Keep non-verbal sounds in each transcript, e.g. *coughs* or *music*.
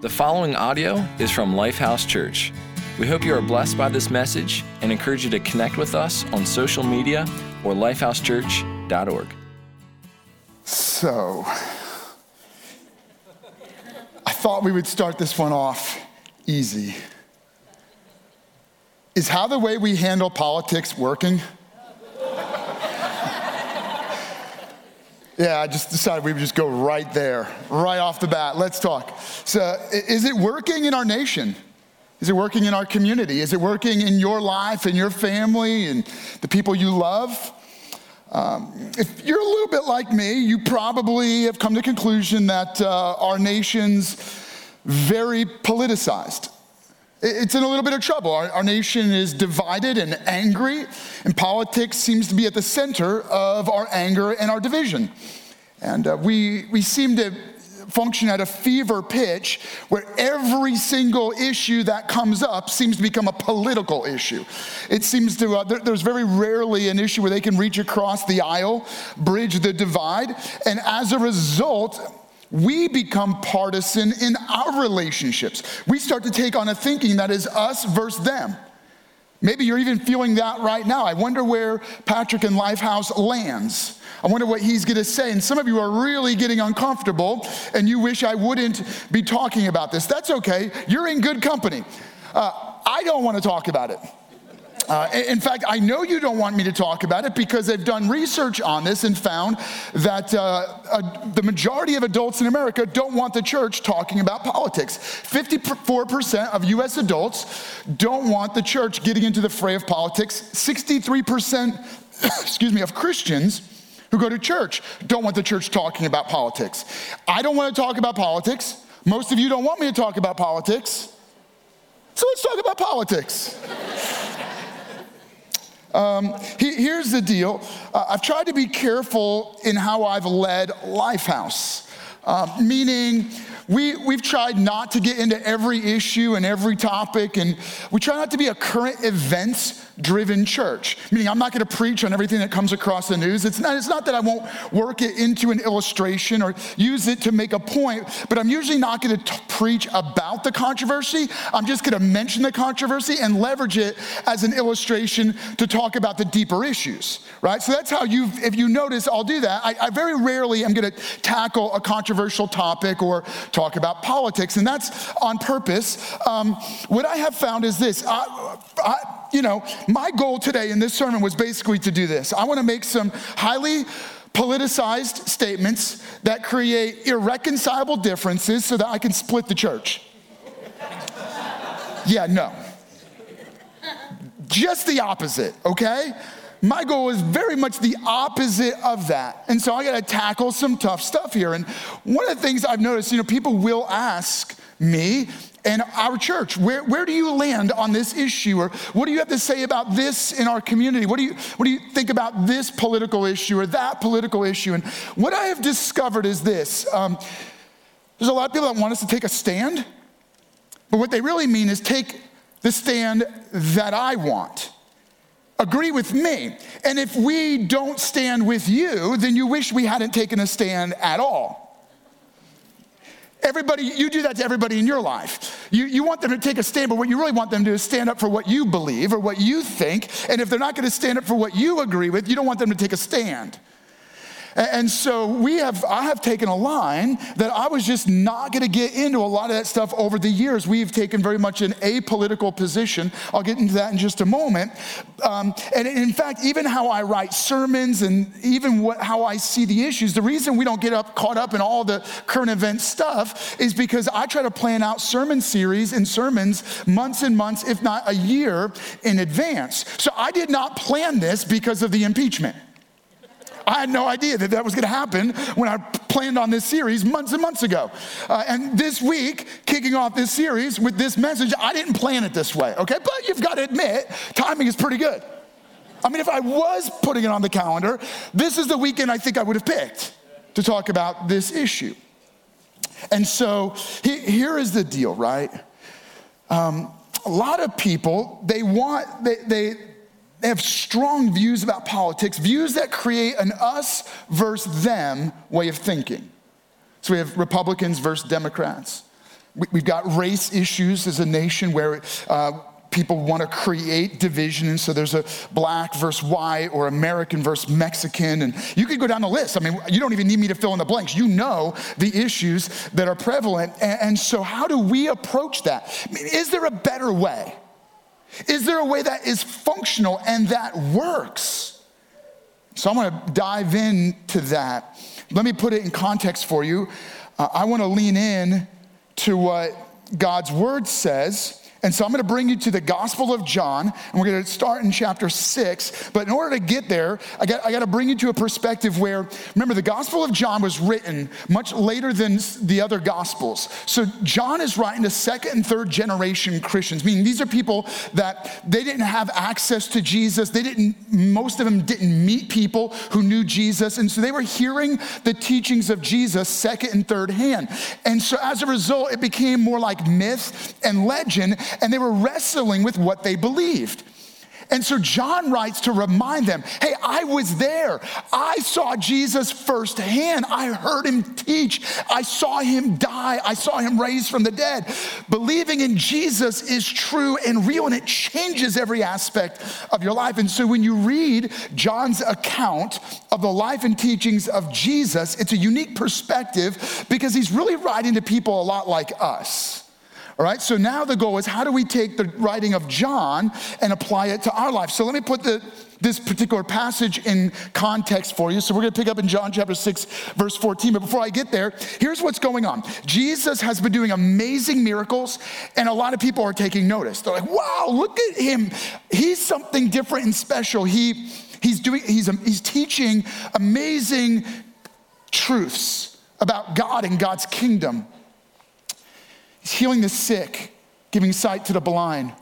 The following audio is from Lifehouse Church. We hope you are blessed by this message and encourage you to connect with us on social media or lifehousechurch.org. So, I thought we would start this one off easy. Is how the way we handle politics working? Yeah, I just decided we would just go right there, right off the bat. Let's talk. So, is it working in our nation? Is it working in our community? Is it working in your life and your family and the people you love? Um, if you're a little bit like me, you probably have come to the conclusion that uh, our nation's very politicized. It's in a little bit of trouble. Our, our, nation is divided and angry, and politics seems to be at the center of our anger and our division. And uh, we, we seem to function at a fever pitch where every single issue that comes up seems to become a political issue. It seems to, uh, there, there's very rarely an issue where they can reach across the aisle, bridge the divide, and as a result, we become partisan in our relationships. We start to take on a thinking that is us versus them. Maybe you're even feeling that right now. I wonder where Patrick and Lifehouse lands. I wonder what he's going to say. And some of you are really getting uncomfortable and you wish I wouldn't be talking about this. That's okay. You're in good company. Uh, I don't want to talk about it. Uh, in fact, I know you don't want me to talk about it because they've done research on this and found that uh, uh, the majority of adults in America don't want the church talking about politics. 54% of US adults don't want the church getting into the fray of politics. 63%, *coughs* excuse me, of Christians who go to church don't want the church talking about politics. I don't want to talk about politics. Most of you don't want me to talk about politics. So let's talk about politics. *laughs* Um, he, here's the deal uh, I've tried to be careful in how I've led Lifehouse, uh, meaning we, we've tried not to get into every issue and every topic, and we try not to be a current events driven church, meaning I'm not going to preach on everything that comes across the news. It's not, it's not that I won't work it into an illustration or use it to make a point, but I'm usually not going to preach about the controversy. I'm just going to mention the controversy and leverage it as an illustration to talk about the deeper issues, right? So that's how you, if you notice, I'll do that. I, I very rarely am going to tackle a controversial topic or talk about politics, and that's on purpose. Um, what I have found is this. I, I, you know, my goal today in this sermon was basically to do this. I want to make some highly politicized statements that create irreconcilable differences so that I can split the church. yeah, no. Just the opposite, okay? My goal is very much the opposite of that. And so I got to tackle some tough stuff here. And one of the things I've noticed, you know, people will ask me, and our church. Where, where do you land on this issue? Or what do you have to say about this in our community? What do, you, what do you think about this political issue or that political issue? And what I have discovered is this um, there's a lot of people that want us to take a stand, but what they really mean is take the stand that I want. Agree with me. And if we don't stand with you, then you wish we hadn't taken a stand at all. Everybody, you do that to everybody in your life. You, you want them to take a stand, but what you really want them to do is stand up for what you believe or what you think. And if they're not going to stand up for what you agree with, you don't want them to take a stand. And so we have, I have taken a line that I was just not going to get into a lot of that stuff over the years. We've taken very much an apolitical position. I'll get into that in just a moment. Um, and in fact, even how I write sermons and even what, how I see the issues, the reason we don't get up caught up in all the current event stuff is because I try to plan out sermon series and sermons months and months, if not a year in advance. So I did not plan this because of the impeachment. I had no idea that that was going to happen when I planned on this series months and months ago. Uh, and this week, kicking off this series with this message, I didn't plan it this way, okay? But you've got to admit, timing is pretty good. I mean, if I was putting it on the calendar, this is the weekend I think I would have picked to talk about this issue. And so he, here is the deal, right? Um, a lot of people, they want, they, they, they have strong views about politics, views that create an us versus them way of thinking. So we have Republicans versus Democrats. We've got race issues as a nation where uh, people want to create division. And so there's a black versus white or American versus Mexican. And you could go down the list. I mean, you don't even need me to fill in the blanks. You know the issues that are prevalent. And, so, how do we approach that? I mean, is there a better way? Is there a way that is functional and that works? So, I want to dive into that. Let me put it in context for you. Uh, I want to lean in to what God's word says and so I'm going to bring you to the Gospel of John, and we're going to start in chapter six. But in order to get there, I got, I got to bring you to a perspective where, remember, the Gospel of John was written much later than the other Gospels. So John is writing to second and third generation Christians, meaning these are people that they didn't have access to Jesus. They didn't, most of them didn't meet people who knew Jesus. And so they were hearing the teachings of Jesus second and third hand. And so as a result, it became more like myth and legend and they were wrestling with what they believed. And so John writes to remind them hey, I was there. I saw Jesus firsthand. I heard him teach. I saw him die. I saw him raised from the dead. Believing in Jesus is true and real, and it changes every aspect of your life. And so when you read John's account of the life and teachings of Jesus, it's a unique perspective because he's really writing to people a lot like us. All right, so now the goal is how do we take the writing of John and apply it to our life? So let me put the, this particular passage in context for you. So we're going to pick up in John chapter 6, verse 14. But before I get there, here's what's going on Jesus has been doing amazing miracles, and a lot of people are taking notice. They're like, wow, look at him. He's something different and special. He, he's, doing, he's, he's teaching amazing truths about God and God's kingdom. Healing the sick, giving sight to the blind.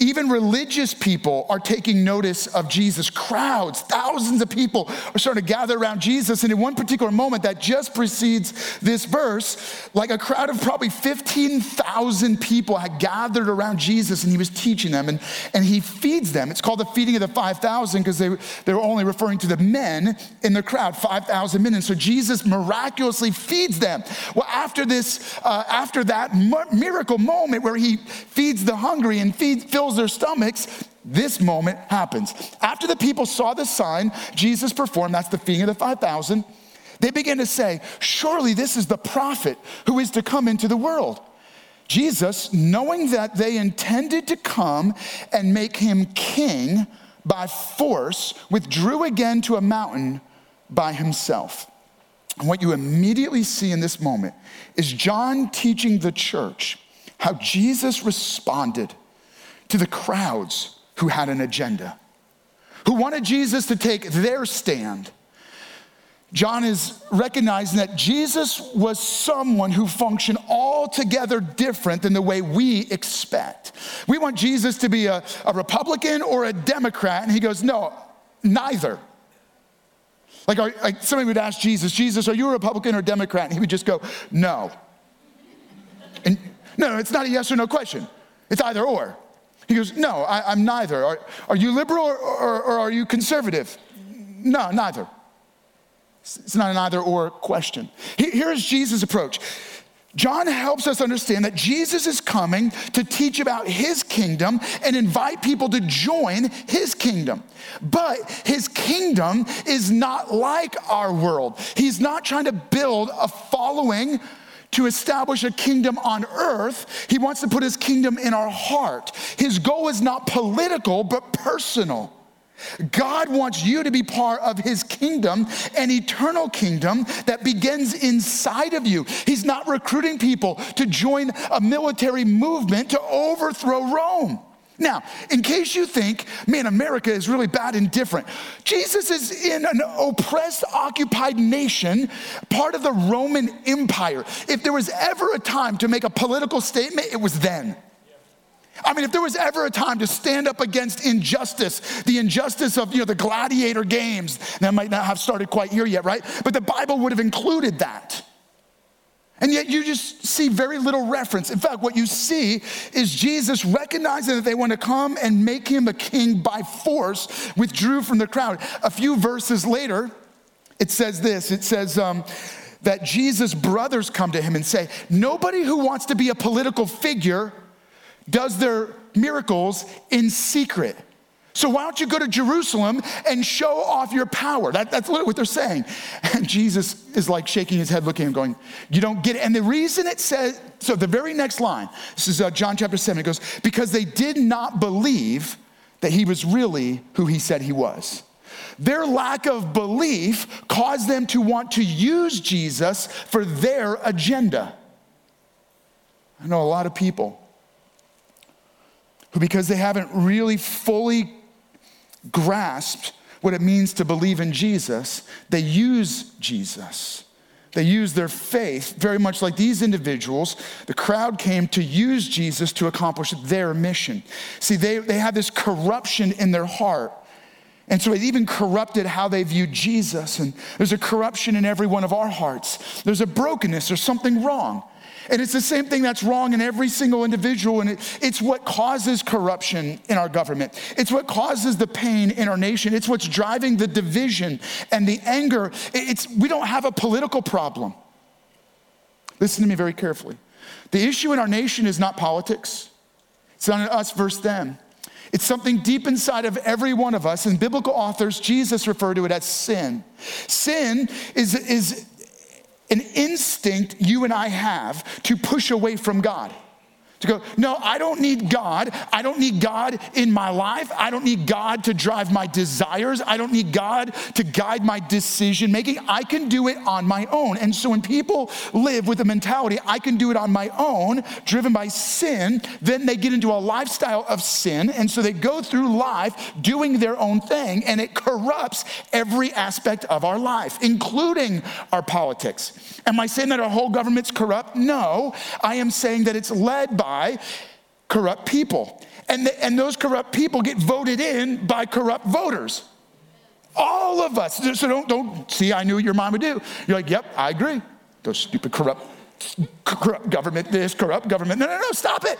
Even religious people are taking notice of Jesus. Crowds, thousands of people are starting to gather around Jesus. And in one particular moment that just precedes this verse, like a crowd of probably 15,000 people had gathered around Jesus and he was teaching them and, and he feeds them. It's called the feeding of the 5,000 because they, they were only referring to the men in the crowd, 5,000 men. And so Jesus miraculously feeds them. Well, after this, uh, after that miracle moment where he feeds the hungry and feeds, fills fills their stomachs, this moment happens. After the people saw the sign Jesus performed, that's the feeding of the 5,000, they began to say, Surely this is the prophet who is to come into the world. Jesus, knowing that they intended to come and make him king by force, withdrew again to a mountain by himself. And what you immediately see in this moment is John teaching the church how Jesus responded to the crowds who had an agenda, who wanted Jesus to take their stand. John is recognizing that Jesus was someone who functioned altogether different than the way we expect. We want Jesus to be a, a Republican or a Democrat, and he goes, No, neither. Like, are, like somebody would ask Jesus, Jesus, are you a Republican or Democrat? And he would just go, No. And no, it's not a yes or no question. It's either or. He goes, No, I, am neither. Are, are you liberal or, or, or are you conservative? No, neither. It's not an either or question. Here's Jesus' approach. John helps us understand that Jesus is coming to teach about his kingdom and invite people to join his kingdom. But his kingdom is not like our world. He's not trying to build a following to establish a kingdom on earth. He wants to put his kingdom in our heart. His goal is not political, but personal. God wants you to be part of his kingdom, an eternal kingdom that begins inside of you. He's not recruiting people to join a military movement to overthrow Rome. Now, in case you think, man, America is really bad and different, Jesus is in an oppressed, occupied nation, part of the Roman Empire. If there was ever a time to make a political statement, it was then. I mean, if there was ever a time to stand up against injustice, the injustice of you know the gladiator games, that might not have started quite here yet, right? But the Bible would have included that. And yet you just see very little reference. In fact, what you see is Jesus recognizing that they want to come and make him a king by force, withdrew from the crowd. A few verses later, it says this it says, um, that Jesus' brothers come to him and say, Nobody who wants to be a political figure does their miracles in secret. So why don't you go to Jerusalem and show off your power? That, that's what they're saying. And Jesus is like shaking his head, looking at him, going, You don't get it. And the reason it says, so the very next line, this is uh, John chapter 7, it goes, Because they did not believe that he was really who he said he was. Their lack of belief caused them to want to use Jesus for their agenda. I know a lot of people who, because they haven't really fully grasped what it means to believe in Jesus, they use Jesus. They use their faith very much like these individuals. The crowd came to use Jesus to accomplish their mission. See, they, they have this corruption in their heart. And so it even corrupted how they viewed Jesus. And there's a corruption in every one of our hearts. There's a brokenness, there's something wrong. And it's the same thing that's wrong in every single individual. And it, it's what causes corruption in our government. It's what causes the pain in our nation. It's what's driving the division and the anger. It's, we don't have a political problem. Listen to me very carefully. The issue in our nation is not politics, it's not us versus them. It's something deep inside of every one of us. And biblical authors, Jesus referred to it as sin. Sin is, is an instinct you and I have to push away from God. To go, no, I don't need God. I don't need God in my life. I don't need God to drive my desires. I don't need God to guide my decision making. I can do it on my own. And so when people live with the mentality, I can do it on my own, driven by sin, then they get into a lifestyle of sin. And so they go through life doing their own thing, and it corrupts every aspect of our life, including our politics. Am I saying that our whole government's corrupt? No. I am saying that it's led by by corrupt people. And, the, and those corrupt people get voted in by corrupt voters. All of us. So don't, don't see, I knew your mom would do. You're like, yep, I agree. Those stupid corrupt, corrupt government, this corrupt government. No, no, no, stop it.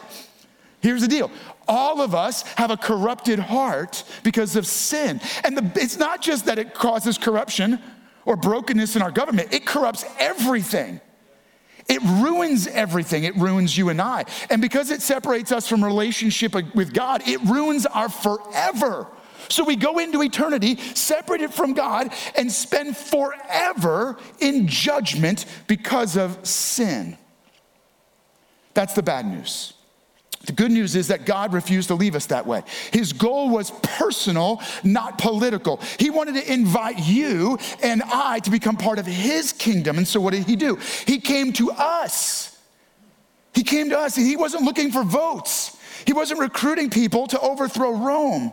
Here's the deal all of us have a corrupted heart because of sin. And the, it's not just that it causes corruption or brokenness in our government, it corrupts everything. It ruins everything. It ruins you and I. And because it separates us from relationship with God, it ruins our forever. So we go into eternity separated from God and spend forever in judgment because of sin. That's the bad news. The good news is that God refused to leave us that way. His goal was personal, not political. He wanted to invite you and I to become part of His kingdom. And so, what did He do? He came to us. He came to us, and He wasn't looking for votes, He wasn't recruiting people to overthrow Rome.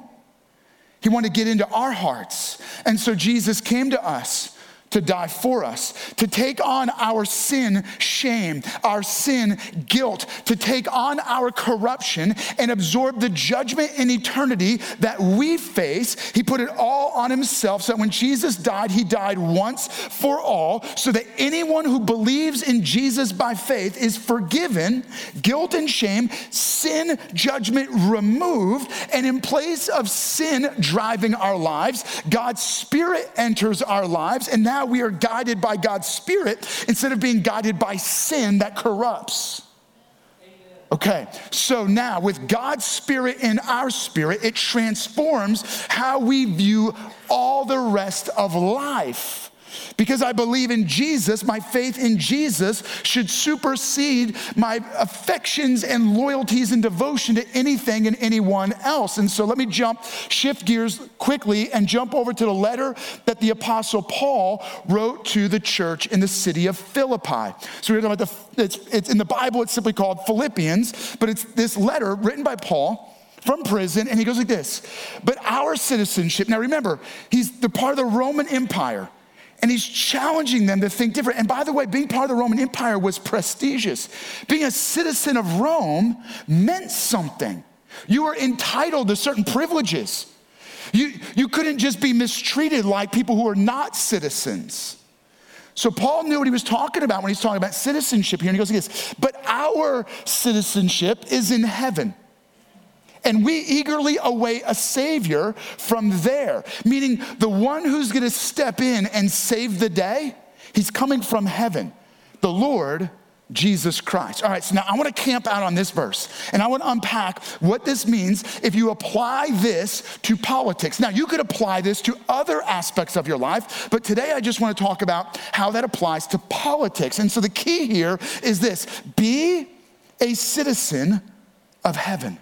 He wanted to get into our hearts. And so, Jesus came to us to die for us, to take on our sin shame, our sin guilt, to take on our corruption and absorb the judgment in eternity that we face. He put it all on himself so that when Jesus died, he died once for all, so that anyone who believes in Jesus by faith is forgiven, guilt and shame, sin judgment removed, and in place of sin driving our lives, God's Spirit enters our lives, and now we are guided by God's Spirit instead of being guided by sin that corrupts. Okay, so now with God's Spirit in our spirit, it transforms how we view all the rest of life. Because I believe in Jesus, my faith in Jesus should supersede my affections and loyalties and devotion to anything and anyone else. And so let me jump, shift gears quickly, and jump over to the letter that the Apostle Paul wrote to the church in the city of Philippi. So we're talking about the, it's, it's in the Bible, it's simply called Philippians, but it's this letter written by Paul from prison, and he goes like this But our citizenship, now remember, he's the part of the Roman Empire. And he's challenging them to think different. And by the way, being part of the Roman Empire was prestigious. Being a citizen of Rome meant something. You were entitled to certain privileges. You, you couldn't just be mistreated like people who are not citizens. So Paul knew what he was talking about when he's talking about citizenship here. And he goes like this, but our citizenship is in heaven and we eagerly await a Savior from there, meaning the one who's gonna step in and save the day. He's coming from heaven, the Lord Jesus Christ. All right, so now I want to camp out on this verse and I want to unpack what this means if you apply this to politics. Now, you could apply this to other aspects of your life, but today I just want to talk about how that applies to politics. And so the key here is this be a citizen of heaven.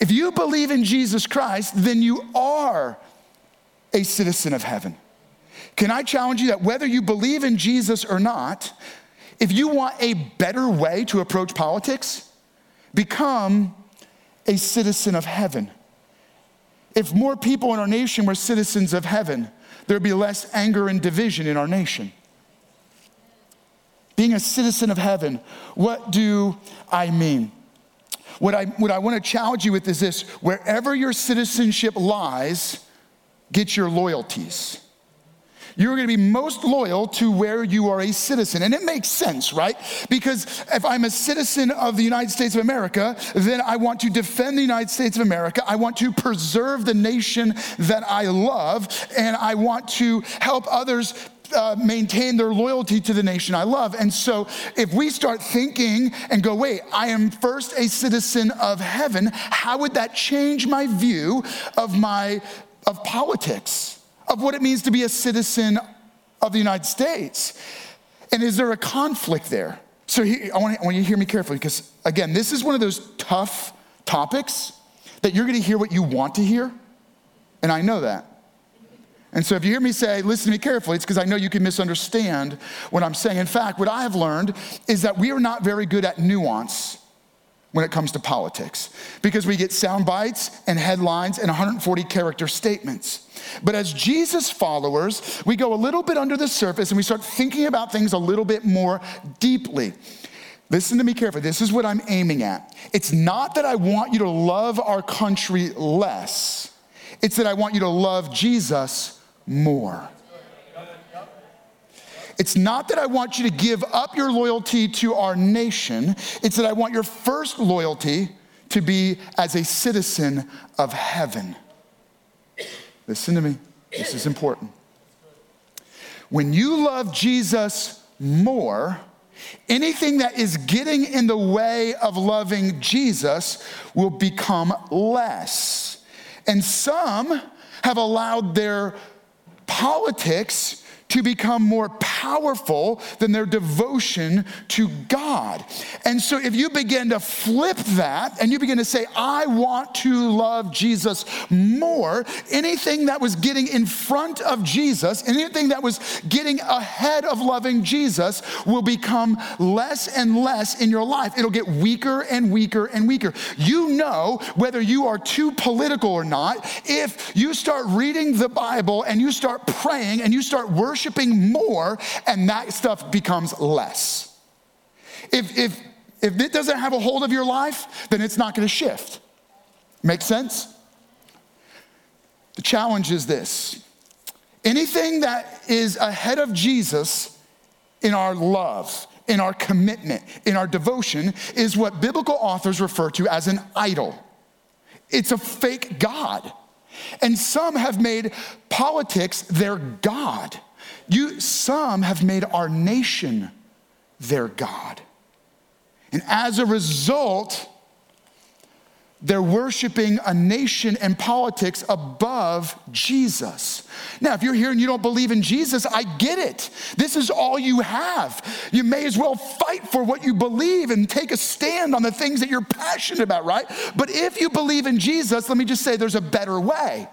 If you believe in Jesus Christ, then you are a citizen of heaven. Can I challenge you that whether you believe in Jesus or not, if you want a better way to approach politics, become a citizen of heaven. If more people in our nation were citizens of heaven, there'd be less anger and division in our nation. Being a citizen of heaven, what do I mean? What I, what I want to challenge you with is this wherever your citizenship lies, get your loyalties you're going to be most loyal to where you are a citizen. And it makes sense, right? Because if I'm a citizen of the United States of America, then I want to defend the United States of America. I want to preserve the nation that I love, and I want to help others uh, maintain their loyalty to the nation I love. And so, if we start thinking and go, wait, I am first a citizen of heaven, how would that change my view of my of politics? of what it means to be a citizen of the United States. And is there a conflict there? So he, I, want, I want you to hear me carefully because, again, this is one of those tough topics that you're going to hear what you want to hear. And I know that. And so if you hear me say, listen to me carefully, it's because I know you can misunderstand what I'm saying. In fact, what I have learned is that we are not very good at nuance when it comes to politics because we get sound bites and headlines and 140 character statements. But as Jesus followers, we go a little bit under the surface and we start thinking about things a little bit more deeply. Listen to me carefully. This is what I'm aiming at. It's not that I want you to love our country less, it's that I want you to love Jesus more. It's not that I want you to give up your loyalty to our nation, it's that I want your first loyalty to be as a citizen of heaven. Listen to me, this is important. When you love Jesus more, anything that is getting in the way of loving Jesus will become less. And some have allowed their politics to become more powerful than their devotion to God. And so if you begin to flip that and you begin to say, I want to love Jesus more, anything that was getting in front of Jesus, anything that was getting ahead of loving Jesus will become less and less in your life. It'll get weaker and weaker and weaker. You know whether you are too political or not if you start reading the Bible and you start praying and you start worshiping worshiping more and that stuff becomes less. If, if, if it doesn't have a hold of your life, then it's not going to shift. Make sense? The challenge is this anything that is ahead of Jesus in our love, in our commitment, in our devotion, is what biblical authors refer to as an idol. It's a fake God. And some have made politics their God. You, some have made our nation their God. And as a result, they're worshiping a nation and politics above Jesus. Now, if you're here and you don't believe in Jesus, I get it. This is all you have. You may as well fight for what you believe and take a stand on the things that you're passionate about, right? But if you believe in Jesus, let me just say there's a better way.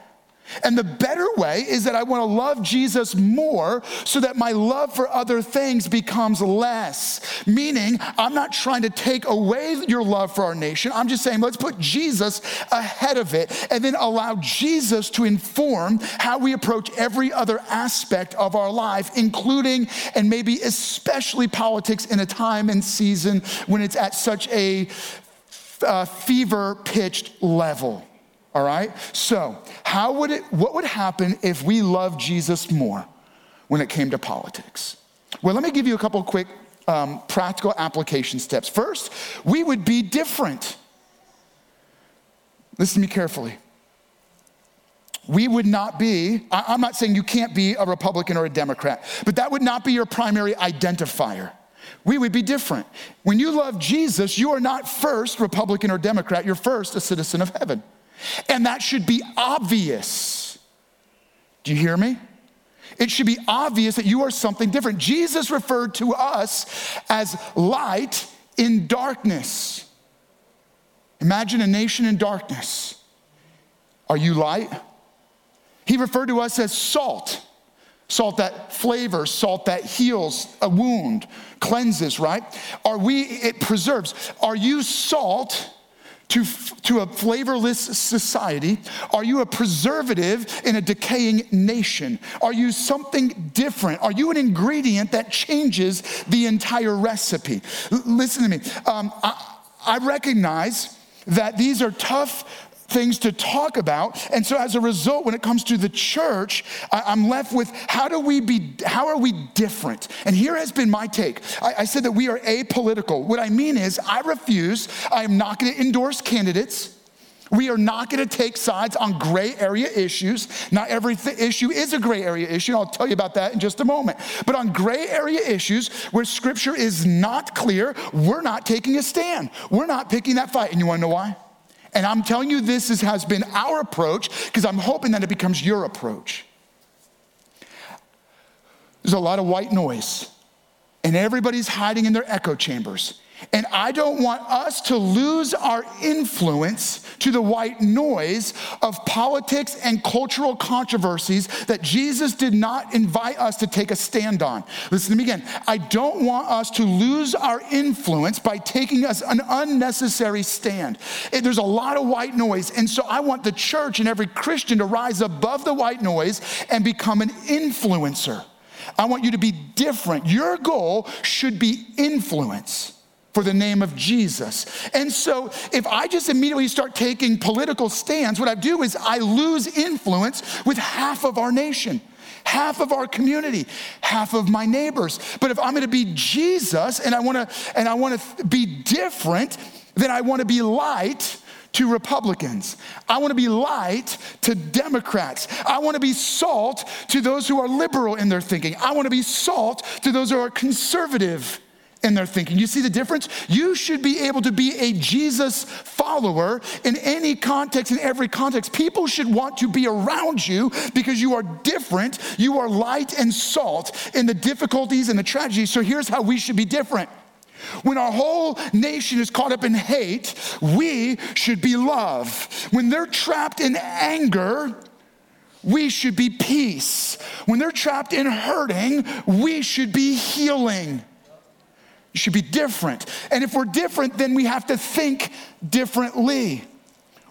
And the better way is that I want to love Jesus more so that my love for other things becomes less. Meaning, I'm not trying to take away your love for our nation. I'm just saying, let's put Jesus ahead of it and then allow Jesus to inform how we approach every other aspect of our life, including and maybe especially politics in a time and season when it's at such a uh, fever pitched level. All right? So, how would it, what would happen if we loved Jesus more when it came to politics? Well, let me give you a couple quick um, practical application steps. First, we would be different. Listen to me carefully. we would not be, I'm not saying you can't be a Republican or a Democrat, but that would not be your primary identifier. We would be different. When you love Jesus, you are not first Republican or Democrat, you're first a citizen of heaven. And that should be obvious. Do you hear me? It should be obvious that you are something different. Jesus referred to us as light in darkness. Imagine a nation in darkness. Are you light? He referred to us as salt. Salt that flavors, salt that heals a wound, cleanses, right? Are we, it preserves. Are you salt to, to a flavorless society? Are you a preservative in a decaying nation? Are you something different? Are you an ingredient that changes the entire recipe? L- listen to me. Um, I, I recognize that these are tough things to talk about. And so as a result, when it comes to the church, I'm left with how do we be, how are we different? And here has been my take. I, said that we are apolitical. What I mean is, I refuse, I am not gonna endorse candidates. We are not going to take sides on gray area issues. Not every th- issue is a gray area issue. I'll tell you about that in just a moment. But on gray area issues where scripture is not clear, we're not taking a stand. We're not picking that fight. And you want to know why? And I'm telling you, this is, has been our approach because I'm hoping that it becomes your approach. There's a lot of white noise, and everybody's hiding in their echo chambers. And I don't want us to lose our influence to the white noise of politics and cultural controversies that Jesus did not invite us to take a stand on. Listen to me again. I don't want us to lose our influence by taking us an unnecessary stand. There's a lot of white noise. And so I want the church and every Christian to rise above the white noise and become an influencer. I want you to be different. Your goal should be influence for the name of Jesus. And so if I just immediately start taking political stands, what I do is I lose influence with half of our nation half of our community, half of my neighbors. But if I'm going to be Jesus and I want to and I want to be different, then I want to be light to Republicans. I want to be light to Democrats. I want to be salt to those who are liberal in their thinking. I want to be salt to those who are conservative in their thinking. You see the difference? You should be able to be a Jesus follower in any context, in every context. People should want to be around you because you are different. You are light and salt in the difficulties and the tragedies. So here's how we should be different. When our whole nation is caught up in hate, we should be love. When they're trapped in anger, we should be peace. When they're trapped in hurting, we should be healing. You should be different. And if we're different, then we have to think differently.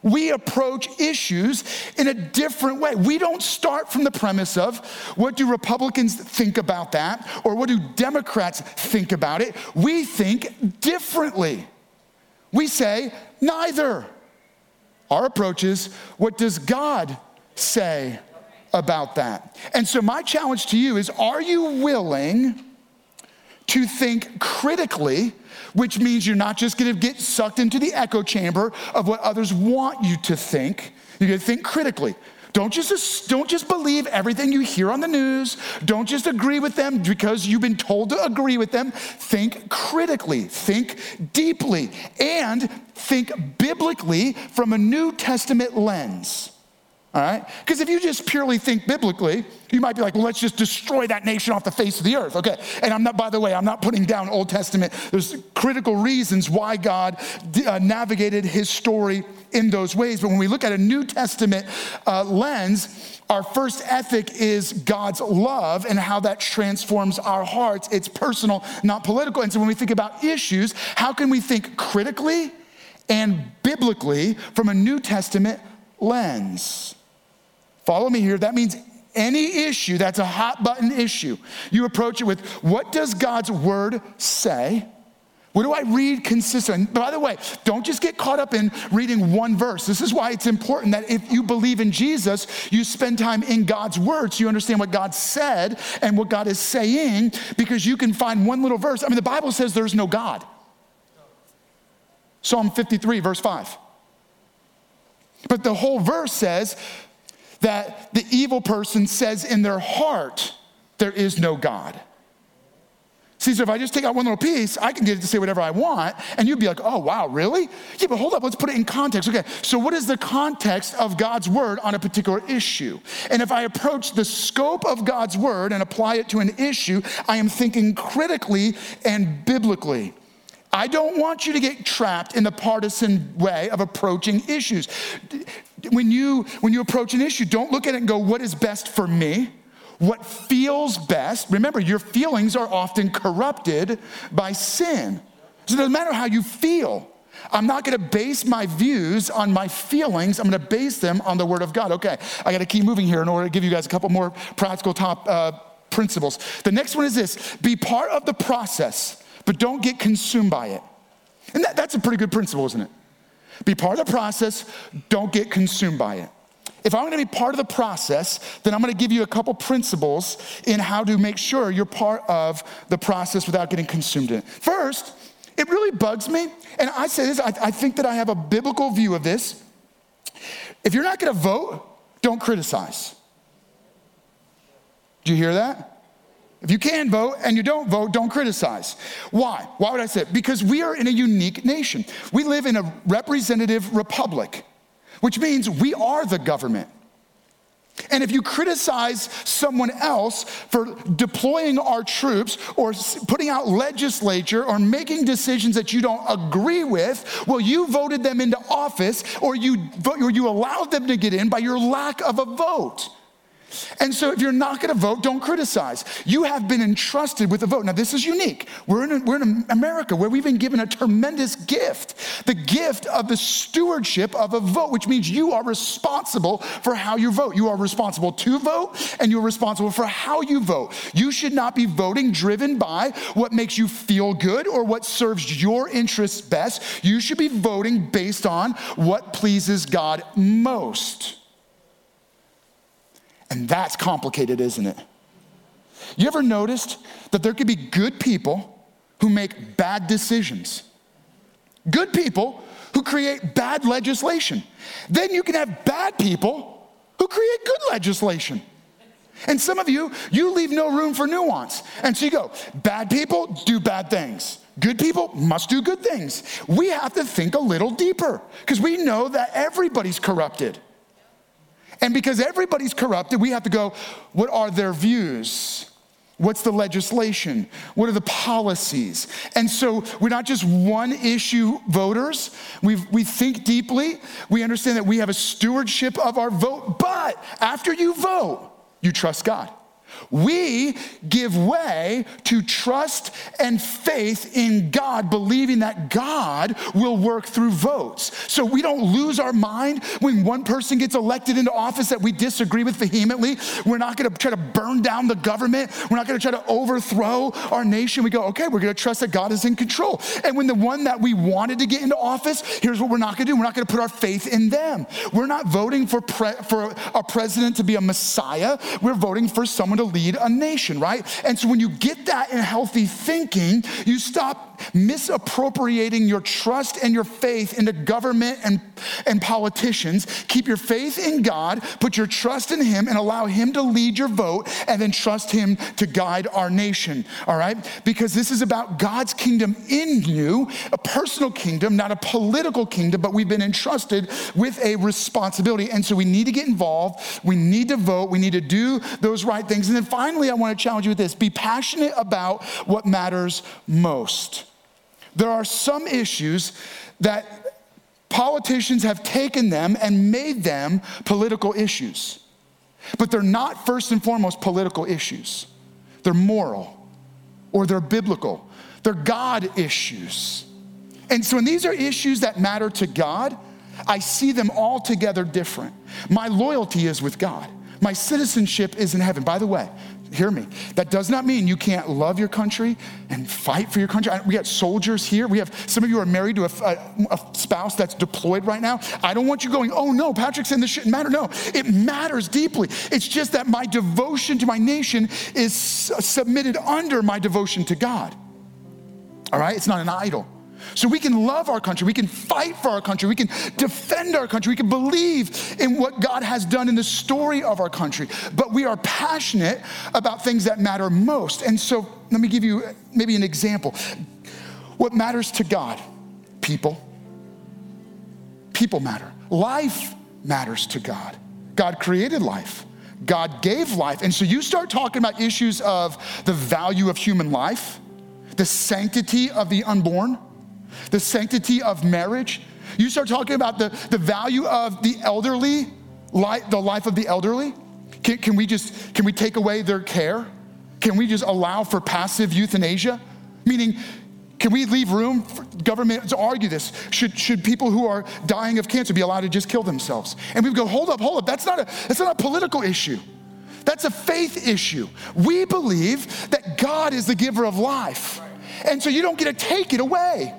We approach issues in a different way. We don't start from the premise of what do Republicans think about that or what do Democrats think about it. We think differently. We say neither. Our approach is what does God say about that? And so, my challenge to you is are you willing? To think critically, which means you're not just gonna get sucked into the echo chamber of what others want you to think. You're gonna think critically. Don't just, don't just believe everything you hear on the news. Don't just agree with them because you've been told to agree with them. Think critically, think deeply, and think biblically from a New Testament lens. All right? Because if you just purely think biblically, you might be like, well, let's just destroy that nation off the face of the earth. Okay. And I'm not, by the way, I'm not putting down Old Testament. There's critical reasons why God uh, navigated his story in those ways. But when we look at a New Testament uh, lens, our first ethic is God's love and how that transforms our hearts. It's personal, not political. And so when we think about issues, how can we think critically and biblically from a New Testament lens? Follow me here. That means any issue that's a hot button issue, you approach it with what does God's word say? What do I read consistently? By the way, don't just get caught up in reading one verse. This is why it's important that if you believe in Jesus, you spend time in God's word so you understand what God said and what God is saying because you can find one little verse. I mean, the Bible says there's no God. Psalm 53, verse 5. But the whole verse says, that the evil person says in their heart, there is no God. See, so if I just take out one little piece, I can get it to say whatever I want, and you'd be like, oh, wow, really? Yeah, but hold up, let's put it in context. Okay, so what is the context of God's word on a particular issue? And if I approach the scope of God's word and apply it to an issue, I am thinking critically and biblically. I don't want you to get trapped in the partisan way of approaching issues. When you, when you approach an issue, don't look at it and go, what is best for me? what feels best. Remember, your feelings are often corrupted by sin. So it doesn't matter how you feel. I'm not gonna base my views on my feelings. I'm gonna base them on the Word of God. Okay, I gotta keep moving here in order to give you guys a couple more practical top uh, principles. The next one is this be part of the process, but don't get consumed by it. And that, that's a pretty good principle, isn't it? Be part of the process, don't get consumed by it if I'm gonna be part of the process, then I'm gonna give you a couple principles in how to make sure you're part of the process without getting consumed in it. First, it really bugs me, and I say this, I, I think that I have a biblical view of this. If you're not gonna vote, don't criticize. Do you hear that? If you can vote and you don't vote, don't criticize. Why? Why would I say it? Because we are in a unique nation. We live in a representative republic which means we are the government. And if you criticize someone else for deploying our troops or putting out legislature or making decisions that you don't agree with, well, you voted them into office or you, or you allowed them to get in by your lack of a vote. And so, if you're not going to vote, don't criticize. You have been entrusted with a vote. Now, this is unique. We're in, we're in America where we've been given a tremendous gift the gift of the stewardship of a vote, which means you are responsible for how you vote. You are responsible to vote, and you're responsible for how you vote. You should not be voting driven by what makes you feel good or what serves your interests best. You should be voting based on what pleases God most. And that's complicated, isn't it? You ever noticed that there could be good people who make bad decisions? Good people who create bad legislation. Then you can have bad people who create good legislation. And some of you, you leave no room for nuance. And so you go, bad people do bad things. Good people must do good things. We have to think a little deeper because we know that everybody's corrupted. And because everybody's corrupted, we have to go, what are their views? What's the legislation? What are the policies? And so we're not just one issue voters. we we think deeply. We understand that we have a stewardship of our vote. But after you vote, you trust God. We give way to trust and faith in God, believing that God will work through votes. So we don't lose our mind when one person gets elected into office that we disagree with vehemently. We're not gonna try to burn down the government. We're not gonna try to overthrow our nation. We go, okay, we're gonna trust that God is in control. And when the one that we wanted to get into office, here's what we're not gonna do we're not gonna put our faith in them. We're not voting for, pre- for a president to be a messiah, we're voting for someone to lead a nation, right? And so when you get that in healthy thinking, you stop misappropriating your trust and your faith into government and, and politicians. Keep your faith in God, put your trust in Him, and allow Him to lead your vote, and then trust Him to guide our nation, all right? Because this is about God's kingdom in you, a personal kingdom, not a political kingdom, but we've been entrusted with a responsibility. And so we need to get involved, we need to vote, we need to do those right things. And then finally, I want to challenge you with this be passionate about what matters most. There are some issues that politicians have taken them and made them political issues. But they're not first and foremost political issues. They're moral or they're biblical. They're God issues. And so when these are issues that matter to God, I see them all together different. My loyalty is with God. My citizenship is in heaven. By the way, hear me. That does not mean you can't love your country and fight for your country. We got soldiers here. We have some of you are married to a, a, a, spouse that's deployed right now. I don't want you going, oh no, Patrick saying this shouldn't matter. No, it matters deeply. It's just that my devotion to my nation is submitted under my devotion to God. All right? It's not an idol. So we can love our country, we can fight for our country, we can defend our country, we can believe in what God has done in the story of our country. But we are passionate about things that matter most. And so let me give you maybe an example. What matters to God? People. People matter. Life matters to God. God created life. God gave life. And so you start talking about issues of the value of human life, the sanctity of the unborn, the sanctity of marriage. You start talking about the, the value of the elderly, life, the life of the elderly. Can, can we just, can we take away their care? Can we just allow for passive euthanasia? Meaning, can we leave room for government to argue this? Should, should people who are dying of cancer be allowed to just kill themselves? And we go, hold up, hold up. That's not a, that's not a political issue. That's a faith issue. We believe that God is the giver of life. And so you don't get to take it away.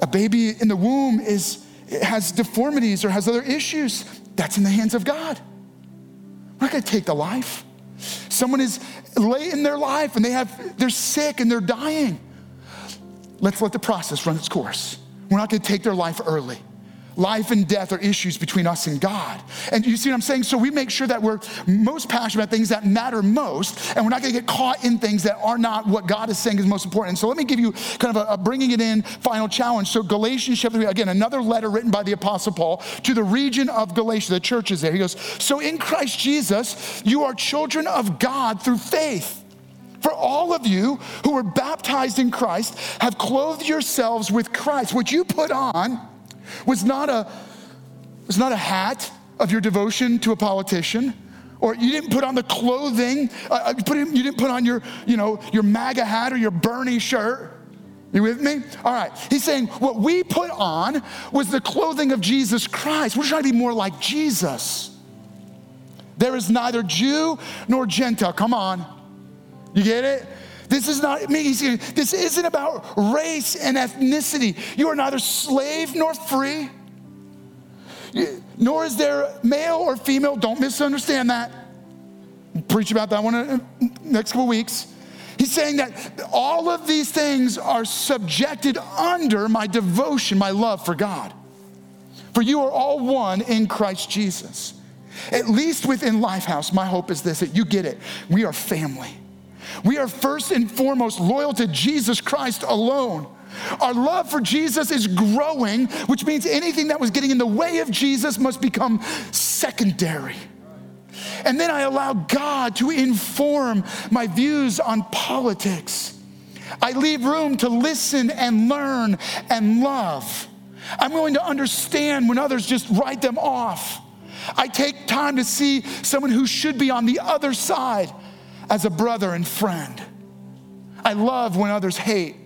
A baby in the womb is, has deformities or has other issues. That's in the hands of God. We're not gonna take the life. Someone is late in their life and they have, they're sick and they're dying. Let's let the process run its course. We're not gonna take their life early. Life and death are issues between us and God. And you see what I'm saying? So we make sure that we're most passionate about things that matter most, and we're not gonna get caught in things that are not what God is saying is most important. And so let me give you kind of a, a bringing it in final challenge. So, Galatians chapter 3, again, another letter written by the Apostle Paul to the region of Galatia, the churches there. He goes, So in Christ Jesus, you are children of God through faith. For all of you who were baptized in Christ have clothed yourselves with Christ. What you put on was not a, was not a hat of your devotion to a politician, or you didn't put on the clothing, uh, uh you, in, you didn't put on your, you know, your MAGA hat or your Bernie shirt. You with me? All right. He's saying what we put on was the clothing of Jesus Christ. We're trying to be more like Jesus. There is neither Jew nor Gentile. Come on. You get it? This is not me. This isn't about race and ethnicity. You are neither slave nor free, nor is there male or female. Don't misunderstand that. Preach about that one in the next couple weeks. He's saying that all of these things are subjected under my devotion, my love for God. For you are all one in Christ Jesus. At least within Lifehouse, my hope is this that you get it. We are family. We are first and foremost loyal to Jesus Christ alone. Our love for Jesus is growing, which means anything that was getting in the way of Jesus must become secondary. And then I allow God to inform my views on politics. I leave room to listen and learn and love. I'm willing to understand when others just write them off. I take time to see someone who should be on the other side as a brother and friend. I love when others hate.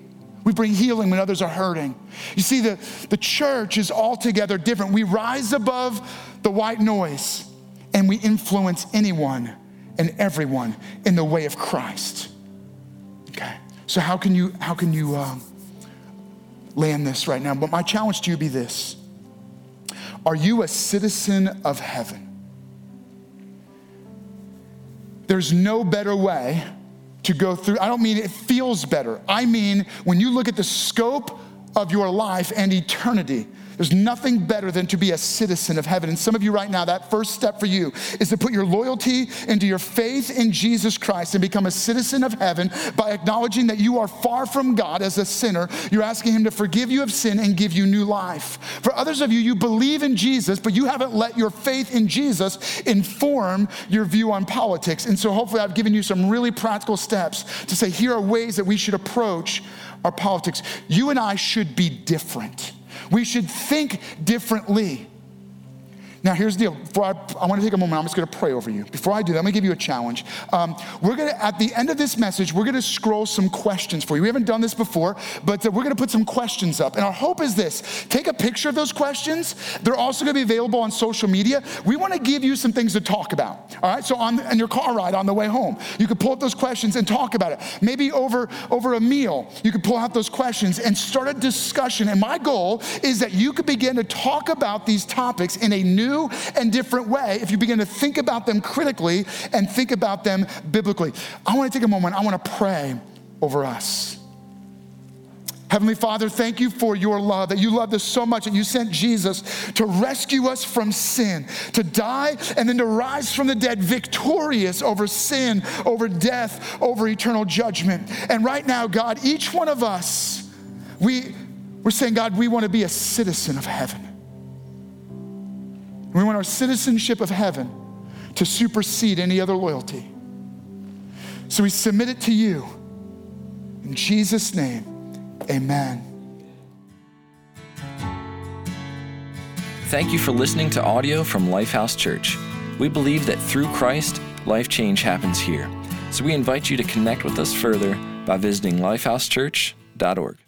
We bring healing when others are hurting. You see, the, the church is altogether different. We rise above the white noise and we influence anyone and everyone in the way of Christ. Okay, so how can you, how can you um, land this right now? But my challenge to you be this Are you a citizen of heaven? There's no better way to go through. I don't mean it feels better. I mean, when you look at the scope of your life and eternity, there's nothing better than to be a citizen of heaven. And some of you right now, that first step for you is to put your loyalty into your faith in Jesus Christ and become a citizen of heaven by acknowledging that you are far from God as a sinner. You're asking Him to forgive you of sin and give you new life. For others of you, you believe in Jesus, but you haven't let your faith in Jesus inform your view on politics. And so hopefully, I've given you some really practical steps to say here are ways that we should approach our politics. You and I should be different. We should think differently. Now, here's the deal. Before I, I want to take a moment, I'm just going to pray over you. Before I do that, I'm going to give you a challenge. Um, we're going to, at the end of this message, we're going to scroll some questions for you. We haven't done this before, but uh, we're going to put some questions up. And our hope is this take a picture of those questions. They're also going to be available on social media. We want to give you some things to talk about. All right. So, on, on your car ride on the way home, you could pull up those questions and talk about it. Maybe over, over a meal, you could pull out those questions and start a discussion. And my goal is that you could begin to talk about these topics in a new new and different way if you begin to think about them critically and think about them biblically. I want to take a moment, I want to pray over us. Heavenly Father, thank you for your love, that you loved us so much that you sent Jesus to rescue us from sin, to die and then to rise from the dead victorious over sin, over death, over eternal judgment. And right now, God, each one of us, we, we're saying, God, we want to be a citizen of heaven. We want our citizenship of heaven to supersede any other loyalty. So we submit it to you. In Jesus' name. Amen. Thank you for listening to audio from Lifehouse Church. We believe that through Christ, life change happens here. So we invite you to connect with us further by visiting lifehousechurch.org.